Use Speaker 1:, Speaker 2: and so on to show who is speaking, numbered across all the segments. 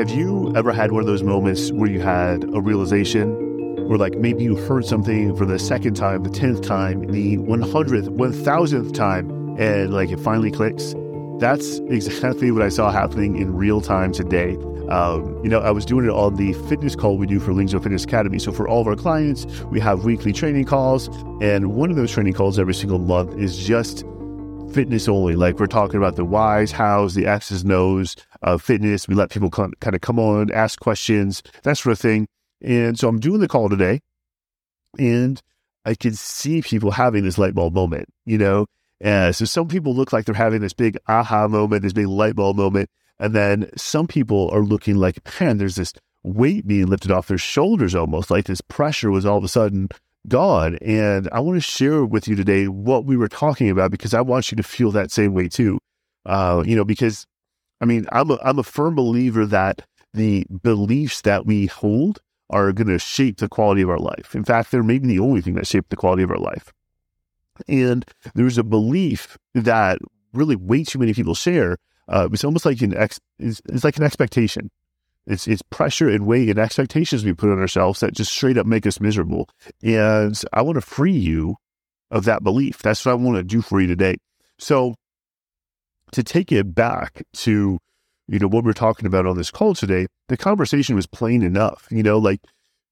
Speaker 1: Have you ever had one of those moments where you had a realization, or like maybe you heard something for the second time, the 10th time, the 100th, 1000th time, and like it finally clicks? That's exactly what I saw happening in real time today. Um, you know, I was doing it on the fitness call we do for Lyngso Fitness Academy. So for all of our clients, we have weekly training calls, and one of those training calls every single month is just fitness only. Like we're talking about the whys, hows, the X's, O's of fitness. We let people kind of come on, ask questions, that sort of thing. And so I'm doing the call today, and I can see people having this light bulb moment, you know, uh, so some people look like they're having this big aha moment, this big light bulb moment. And then some people are looking like, man, there's this weight being lifted off their shoulders almost like this pressure was all of a sudden gone. And I want to share with you today what we were talking about because I want you to feel that same way too. Uh, you know, because I mean, I'm a, I'm a firm believer that the beliefs that we hold are going to shape the quality of our life. In fact, they're maybe the only thing that shape the quality of our life. And there's a belief that really way too many people share. Uh, it's almost like an ex, it's, it's like an expectation. It's it's pressure and weight and expectations we put on ourselves that just straight up make us miserable. And I want to free you of that belief. That's what I want to do for you today. So to take it back to you know what we're talking about on this call today, the conversation was plain enough. You know, like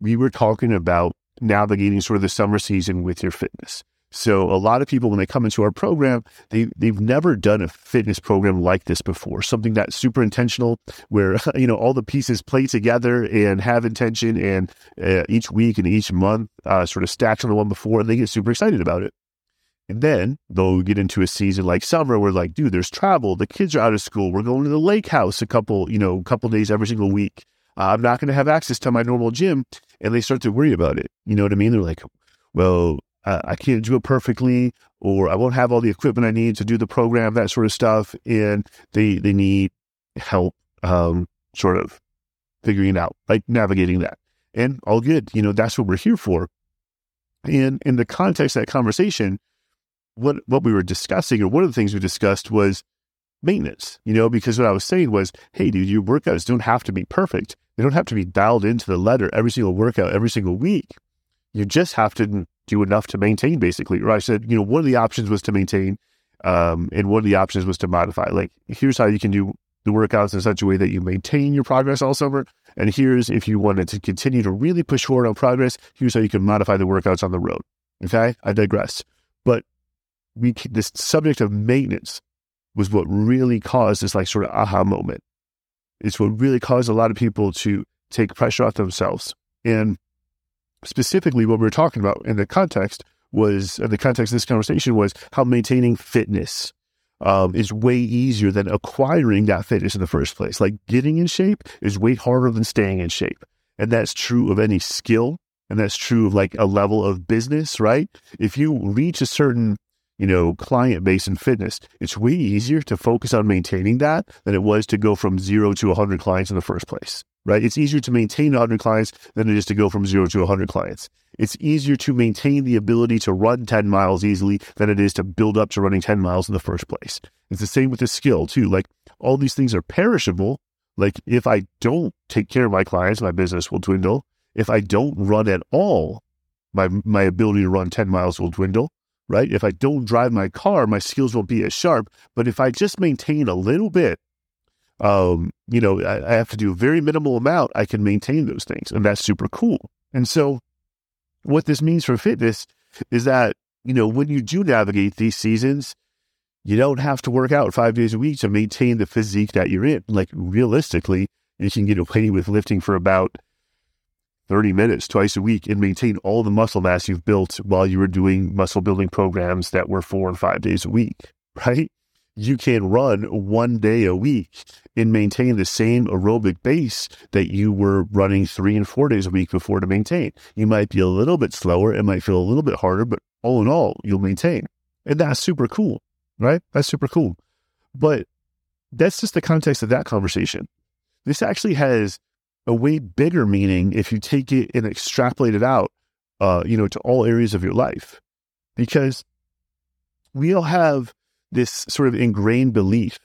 Speaker 1: we were talking about navigating sort of the summer season with your fitness. So a lot of people, when they come into our program, they they've never done a fitness program like this before. Something that's super intentional, where you know all the pieces play together and have intention, and uh, each week and each month uh, sort of stacks on the one before, and they get super excited about it. And then they'll get into a season like summer where like, dude, there's travel. The kids are out of school. We're going to the lake house a couple, you know, a couple days every single week. Uh, I'm not going to have access to my normal gym. And they start to worry about it. You know what I mean? They're like, well, uh, I can't do it perfectly, or I won't have all the equipment I need to do the program, that sort of stuff. And they they need help, um, sort of figuring it out, like navigating that. And all good, you know, that's what we're here for. And in the context of that conversation, what what we were discussing, or one of the things we discussed was maintenance, you know, because what I was saying was, hey, dude, your workouts don't have to be perfect. They don't have to be dialed into the letter every single workout every single week. You just have to do enough to maintain, basically. Or I said, you know, one of the options was to maintain, um, and one of the options was to modify. Like, here's how you can do the workouts in such a way that you maintain your progress all summer. And here's if you wanted to continue to really push forward on progress, here's how you can modify the workouts on the road. Okay, I digress. But we this subject of maintenance was what really caused this like sort of aha moment. It's what really caused a lot of people to take pressure off themselves. And specifically what we were talking about in the context was, in the context of this conversation was how maintaining fitness um, is way easier than acquiring that fitness in the first place. Like getting in shape is way harder than staying in shape. And that's true of any skill. And that's true of like a level of business, right? If you reach a certain, you know, client base in fitness, it's way easier to focus on maintaining that than it was to go from zero to 100 clients in the first place right? It's easier to maintain 100 clients than it is to go from zero to 100 clients. It's easier to maintain the ability to run 10 miles easily than it is to build up to running 10 miles in the first place. It's the same with the skill, too. Like all these things are perishable. Like if I don't take care of my clients, my business will dwindle. If I don't run at all, my, my ability to run 10 miles will dwindle, right? If I don't drive my car, my skills won't be as sharp. But if I just maintain a little bit um, you know, I, I have to do a very minimal amount. I can maintain those things, and that's super cool. And so, what this means for fitness is that you know when you do navigate these seasons, you don't have to work out five days a week to maintain the physique that you're in. Like realistically, you can get away with lifting for about 30 minutes twice a week and maintain all the muscle mass you've built while you were doing muscle building programs that were four and five days a week, right? you can run one day a week and maintain the same aerobic base that you were running three and four days a week before to maintain. You might be a little bit slower, it might feel a little bit harder, but all in all, you'll maintain. And that's super cool, right? That's super cool. But that's just the context of that conversation. This actually has a way bigger meaning if you take it and extrapolate it out, uh, you know, to all areas of your life, because we all have this sort of ingrained belief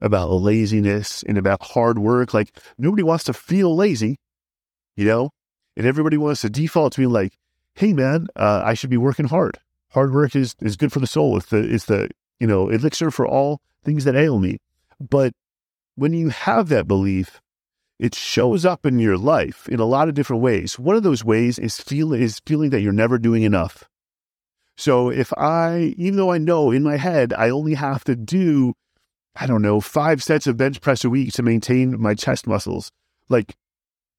Speaker 1: about laziness and about hard work. Like nobody wants to feel lazy, you know, and everybody wants to default to being like, "Hey, man, uh, I should be working hard. Hard work is is good for the soul. It's the it's the you know elixir for all things that ail me." But when you have that belief, it shows up in your life in a lot of different ways. One of those ways is feel is feeling that you're never doing enough. So if I, even though I know in my head I only have to do, I don't know, five sets of bench press a week to maintain my chest muscles, like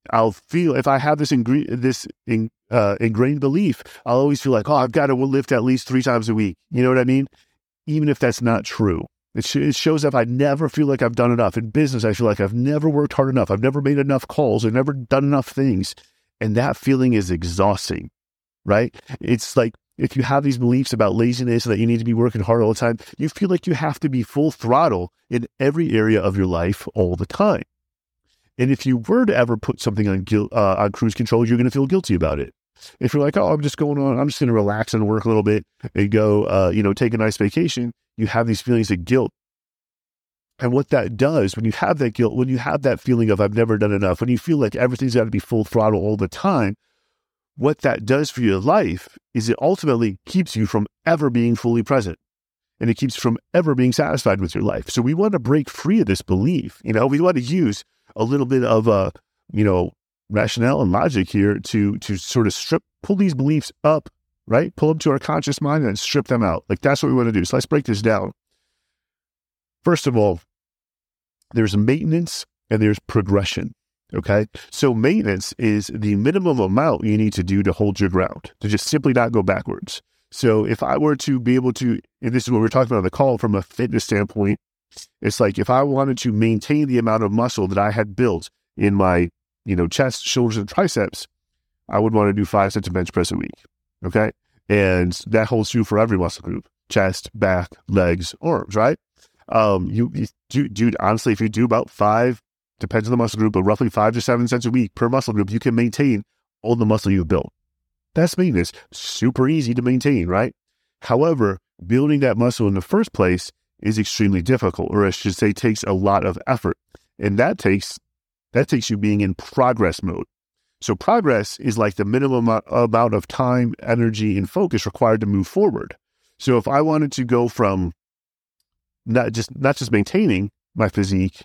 Speaker 1: I'll feel if I have this ingre- this in, uh, ingrained belief, I'll always feel like, oh, I've got to lift at least three times a week. You know what I mean? Even if that's not true. It, sh- it shows up I never feel like I've done enough. In business, I feel like I've never worked hard enough. I've never made enough calls. I've never done enough things. And that feeling is exhausting, right? It's like if you have these beliefs about laziness that you need to be working hard all the time, you feel like you have to be full throttle in every area of your life all the time. And if you were to ever put something on uh, on cruise control, you're going to feel guilty about it. If you're like, oh, I'm just going on, I'm just going to relax and work a little bit and go, uh, you know, take a nice vacation, you have these feelings of guilt. And what that does, when you have that guilt, when you have that feeling of I've never done enough, when you feel like everything's got to be full throttle all the time, what that does for your life is it ultimately keeps you from ever being fully present and it keeps from ever being satisfied with your life. So we want to break free of this belief. You know, we want to use a little bit of a, uh, you know, rationale and logic here to to sort of strip pull these beliefs up, right? Pull them to our conscious mind and strip them out. Like that's what we want to do. So let's break this down. First of all, there's maintenance and there's progression. Okay. So maintenance is the minimum amount you need to do to hold your ground, to just simply not go backwards. So if I were to be able to, and this is what we are talking about on the call from a fitness standpoint, it's like if I wanted to maintain the amount of muscle that I had built in my, you know, chest, shoulders, and triceps, I would want to do five sets of bench press a week. Okay. And that holds true for every muscle group chest, back, legs, arms, right? Um, you, you do, dude, honestly, if you do about five depends on the muscle group, but roughly five to seven cents a week per muscle group, you can maintain all the muscle you've built. That's maintenance. Super easy to maintain, right? However, building that muscle in the first place is extremely difficult, or I should say takes a lot of effort. And that takes that takes you being in progress mode. So progress is like the minimum amount of time, energy, and focus required to move forward. So if I wanted to go from not just not just maintaining my physique,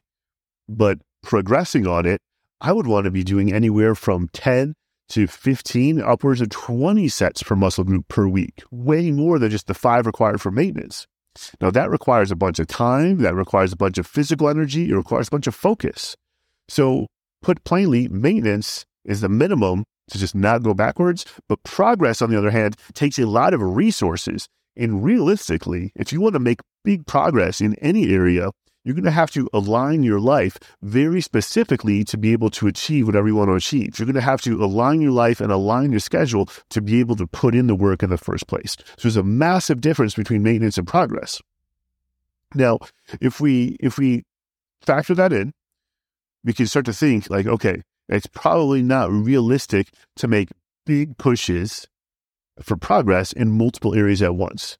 Speaker 1: but progressing on it, I would want to be doing anywhere from 10 to 15, upwards of 20 sets per muscle group per week, way more than just the five required for maintenance. Now, that requires a bunch of time, that requires a bunch of physical energy, it requires a bunch of focus. So, put plainly, maintenance is the minimum to just not go backwards. But progress, on the other hand, takes a lot of resources. And realistically, if you want to make big progress in any area, you're going to have to align your life very specifically to be able to achieve whatever you want to achieve. You're going to have to align your life and align your schedule to be able to put in the work in the first place. So there's a massive difference between maintenance and progress. Now, if we if we factor that in, we can start to think like, okay, it's probably not realistic to make big pushes for progress in multiple areas at once.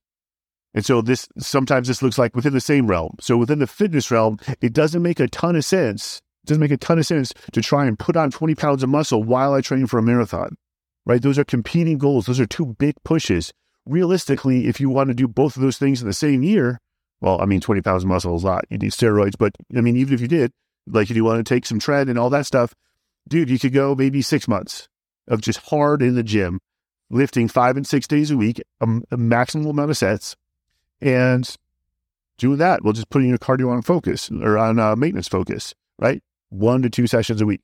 Speaker 1: And so this sometimes this looks like within the same realm. So within the fitness realm, it doesn't make a ton of sense. It doesn't make a ton of sense to try and put on 20 pounds of muscle while I train for a marathon. Right? Those are competing goals. Those are two big pushes. Realistically, if you want to do both of those things in the same year, well, I mean, 20 pounds of muscle is a lot. You need steroids, but I mean, even if you did, like if you want to take some tread and all that stuff, dude, you could go maybe six months of just hard in the gym, lifting five and six days a week, a, a maximum amount of sets, and doing that, We'll just put in your cardio on focus or on uh, maintenance focus, right? One to two sessions a week.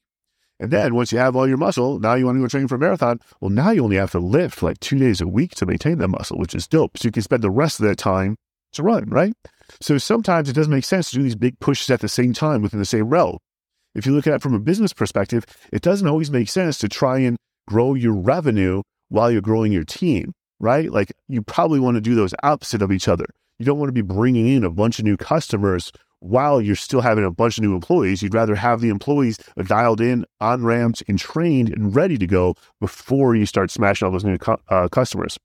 Speaker 1: And then once you have all your muscle, now you want to go train for a marathon. Well, now you only have to lift like two days a week to maintain that muscle, which is dope. So you can spend the rest of that time to run, right? So sometimes it doesn't make sense to do these big pushes at the same time within the same realm. If you look at it from a business perspective, it doesn't always make sense to try and grow your revenue while you're growing your team right? Like you probably want to do those opposite of each other. You don't want to be bringing in a bunch of new customers while you're still having a bunch of new employees. You'd rather have the employees dialed in, on ramped, and trained and ready to go before you start smashing all those new uh, customers.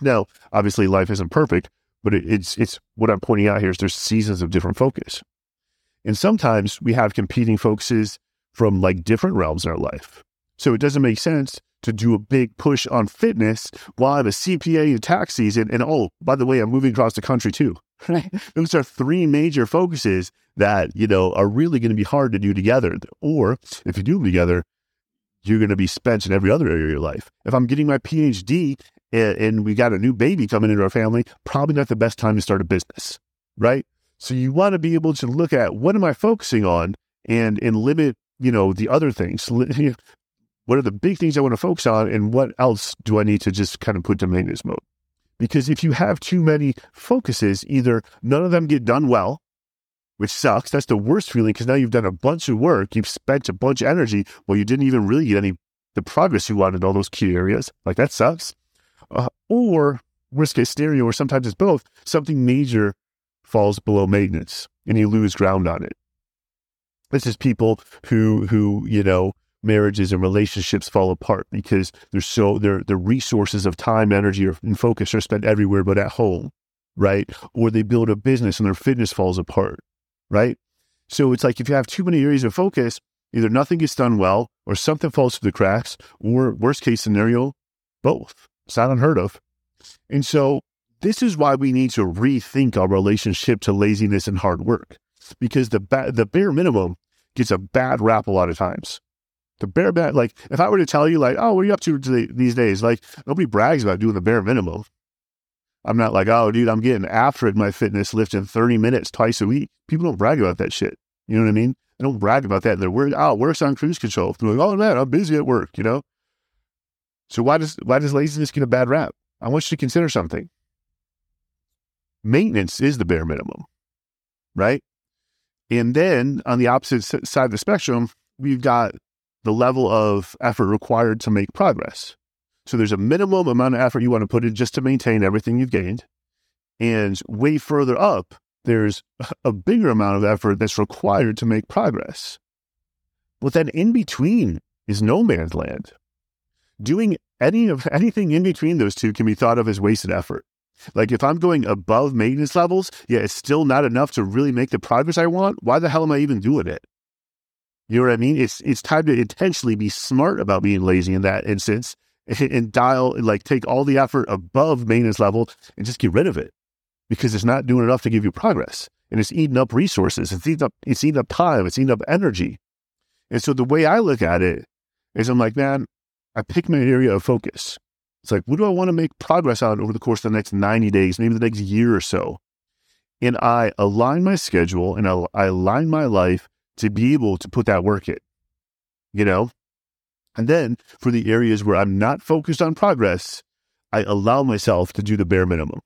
Speaker 1: Now, obviously, life isn't perfect, but it, it's it's what I'm pointing out here is there's seasons of different focus. And sometimes we have competing focuses from like different realms in our life. So it doesn't make sense to do a big push on fitness while I'm a CPA in tax season. And oh, by the way, I'm moving across the country too. Right? Those are three major focuses that, you know, are really going to be hard to do together. Or if you do them together, you're going to be spent in every other area of your life. If I'm getting my PhD and, we got a new baby coming into our family, probably not the best time to start a business, right? So you want to be able to look at what am I focusing on and and limit, you know, the other things. what are the big things I want to focus on and what else do I need to just kind of put to maintenance mode? Because if you have too many focuses, either none of them get done well, which sucks. That's the worst feeling because now you've done a bunch of work, you've spent a bunch of energy, well, you didn't even really get any the progress you wanted in all those key areas. Like that sucks. Uh, or worst case scenario, or sometimes it's both, something major falls below maintenance and you lose ground on it. This is people who who, you know, marriages and relationships fall apart because they're so their the resources of time, energy, and focus are spent everywhere but at home, right? Or they build a business and their fitness falls apart, right? So it's like if you have too many areas of focus, either nothing gets done well or something falls through the cracks, or worst case scenario, both. It's not unheard of. And so this is why we need to rethink our relationship to laziness and hard work because the ba- the bare minimum gets a bad rap a lot of times. The bare like if I were to tell you, like, oh, what are you up to today, these days? Like nobody brags about doing the bare minimum. I'm not like, oh, dude, I'm getting after it my fitness, lifting 30 minutes twice a week. People don't brag about that shit. You know what I mean? They don't brag about that. They're worried, oh, work's on cruise control. They're like, oh man, I'm busy at work, you know? So why does why does laziness get a bad rap? I want you to consider something. Maintenance is the bare minimum, right? And then on the opposite side of the spectrum, we've got the level of effort required to make progress. So there's a minimum amount of effort you want to put in just to maintain everything you've gained. And way further up, there's a bigger amount of effort that's required to make progress. But then in between is no man's land. Doing any of anything in between those two can be thought of as wasted effort. Like if I'm going above maintenance levels, yeah, it's still not enough to really make the progress I want. Why the hell am I even doing it? You know what I mean? It's it's time to intentionally be smart about being lazy in that instance and dial like take all the effort above maintenance level and just get rid of it because it's not doing enough to give you progress and it's eating up resources. It's eating up it's eating up time. It's eating up energy. And so the way I look at it is I'm like, man, I pick my area of focus. It's like, what do I want to make progress on over the course of the next 90 days, maybe the next year or so? And I align my schedule and I, align my life to be able to put that work in, you know? And then for the areas where I'm not focused on progress, I allow myself to do the bare minimum.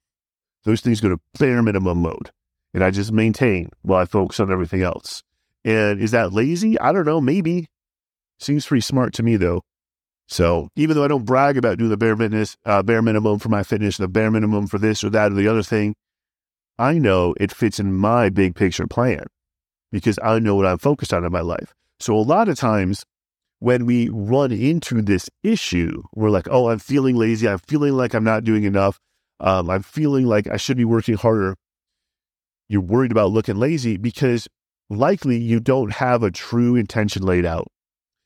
Speaker 1: Those things go to bare minimum mode. And I just maintain while I focus on everything else. And is that lazy? I don't know. Maybe. Seems pretty smart to me, though. So even though I don't brag about doing the bare uh, bare minimum for my fitness, the bare minimum for this or that or the other thing, I know it fits in my big picture plan because I know what I'm focused on in my life. So a lot of times when we run into this issue, we're like, oh, I'm feeling lazy. I'm feeling like I'm not doing enough. Um, I'm feeling like I should be working harder. You're worried about looking lazy because likely you don't have a true intention laid out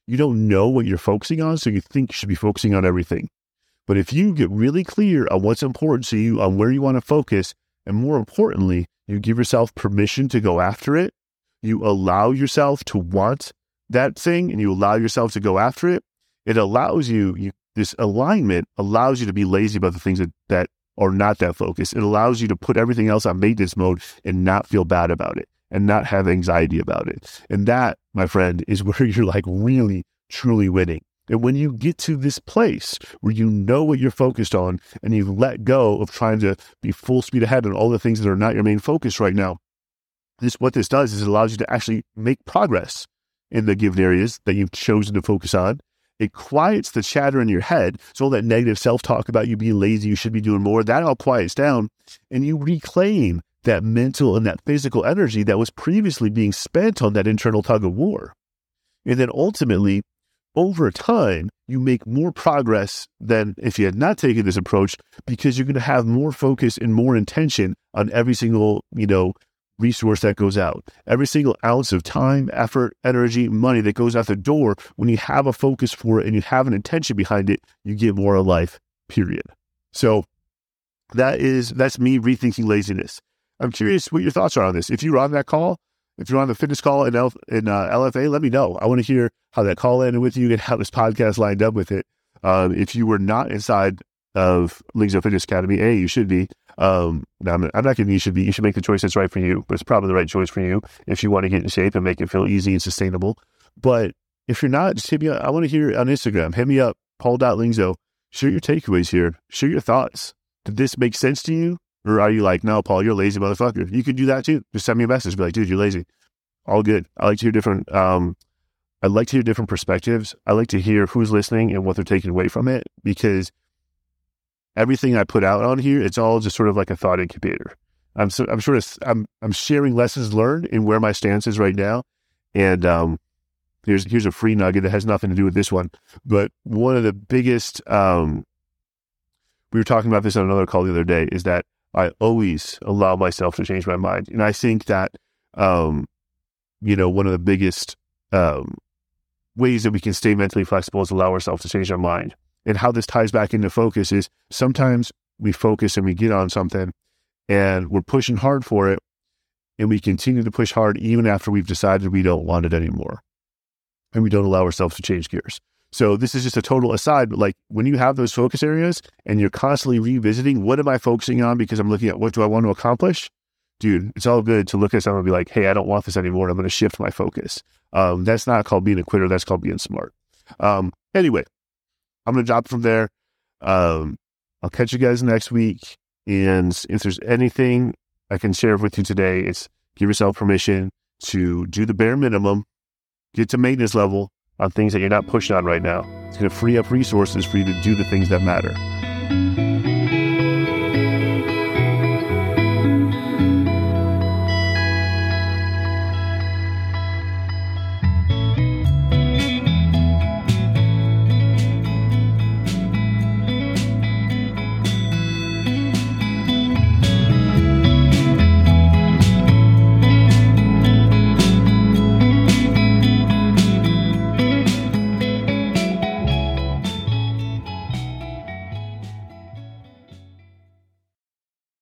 Speaker 1: you don't know what you're focusing on, so you think you should be focusing on everything. But if you get really clear on what's important to you, on where you want to focus, and more importantly, you give yourself permission to go after it, you allow yourself to want that thing and you allow yourself to go after it, it allows you, you this alignment allows you to be lazy about the things that, that are not that focused. It allows you to put everything else on maintenance mode and not feel bad about it and not have anxiety about it. And that, my friend, is where you're like really, truly winning. And when you get to this place where you know what you're focused on and you've let go of trying to be full speed ahead on all the things that are not your main focus right now, this what this does is it allows you to actually make progress in the given areas that you've chosen to focus on. It quiets the chatter in your head. So all that negative self-talk about you being lazy, you should be doing more, that all quiets down and you reclaim that mental and that physical energy that was previously being spent on that internal tug of war. And then ultimately, over time, you make more progress than if you had not taken this approach because you're going to have more focus and more intention on every single, you know, resource that goes out. Every single ounce of time, effort, energy, money that goes out the door, when you have a focus for it and you have an intention behind it, you get more of life, period. So that is that's me rethinking laziness. I'm curious what your thoughts are on this. If you were on that call, if you're on the fitness call in, L, in uh, LFA, let me know. I want to hear how that call ended with you and how this podcast lined up with it. Um, if you were not inside of Lyngso Fitness Academy, A, you should be. Um, I'm, I'm not kidding. You should be. You should make the choice that's right for you, but it's probably the right choice for you if you want to get in shape and make it feel easy and sustainable. But if you're not, just hit me up. I want to hear on Instagram. Hit me up, paul.lyngso. Share your takeaways here. Share your thoughts. Did this make sense to you? Or are you like, no, Paul, you're lazy motherfucker? You could do that too. Just send me a message. Be like, dude, you're lazy. All good. I like to hear different, um, I like to hear different perspectives. I like to hear who's listening and what they're taking away from it because everything I put out on here, it's all just sort of like a thought incubator. I'm so, I'm sort of I'm I'm sharing lessons learned and where my stance is right now. And um, here's here's a free nugget that has nothing to do with this one, but one of the biggest um, we were talking about this on another call the other day is that I always allow myself to change my mind, and I think that um, you know one of the biggest um, ways that we can stay mentally flexible is allow ourselves to change our mind. And how this ties back into focus is sometimes we focus and we get on something and we're pushing hard for it and we continue to push hard even after we've decided we don't want it anymore and we don't allow ourselves to change gears. So this is just a total aside, but like when you have those focus areas and you're constantly revisiting, what am I focusing on? Because I'm looking at what do I want to accomplish? Dude, it's all good to look at something and be like, hey, I don't want this anymore. I'm going to shift my focus. Um, that's not called being a quitter. That's called being smart. Um, anyway, I'm going to drop from there. Um, I'll catch you guys next week. And if there's anything I can share with you today, it's give yourself permission to do the bare minimum, get to maintenance level on things that you're not pushing on right now. It's going to free up resources for you to do the things that matter.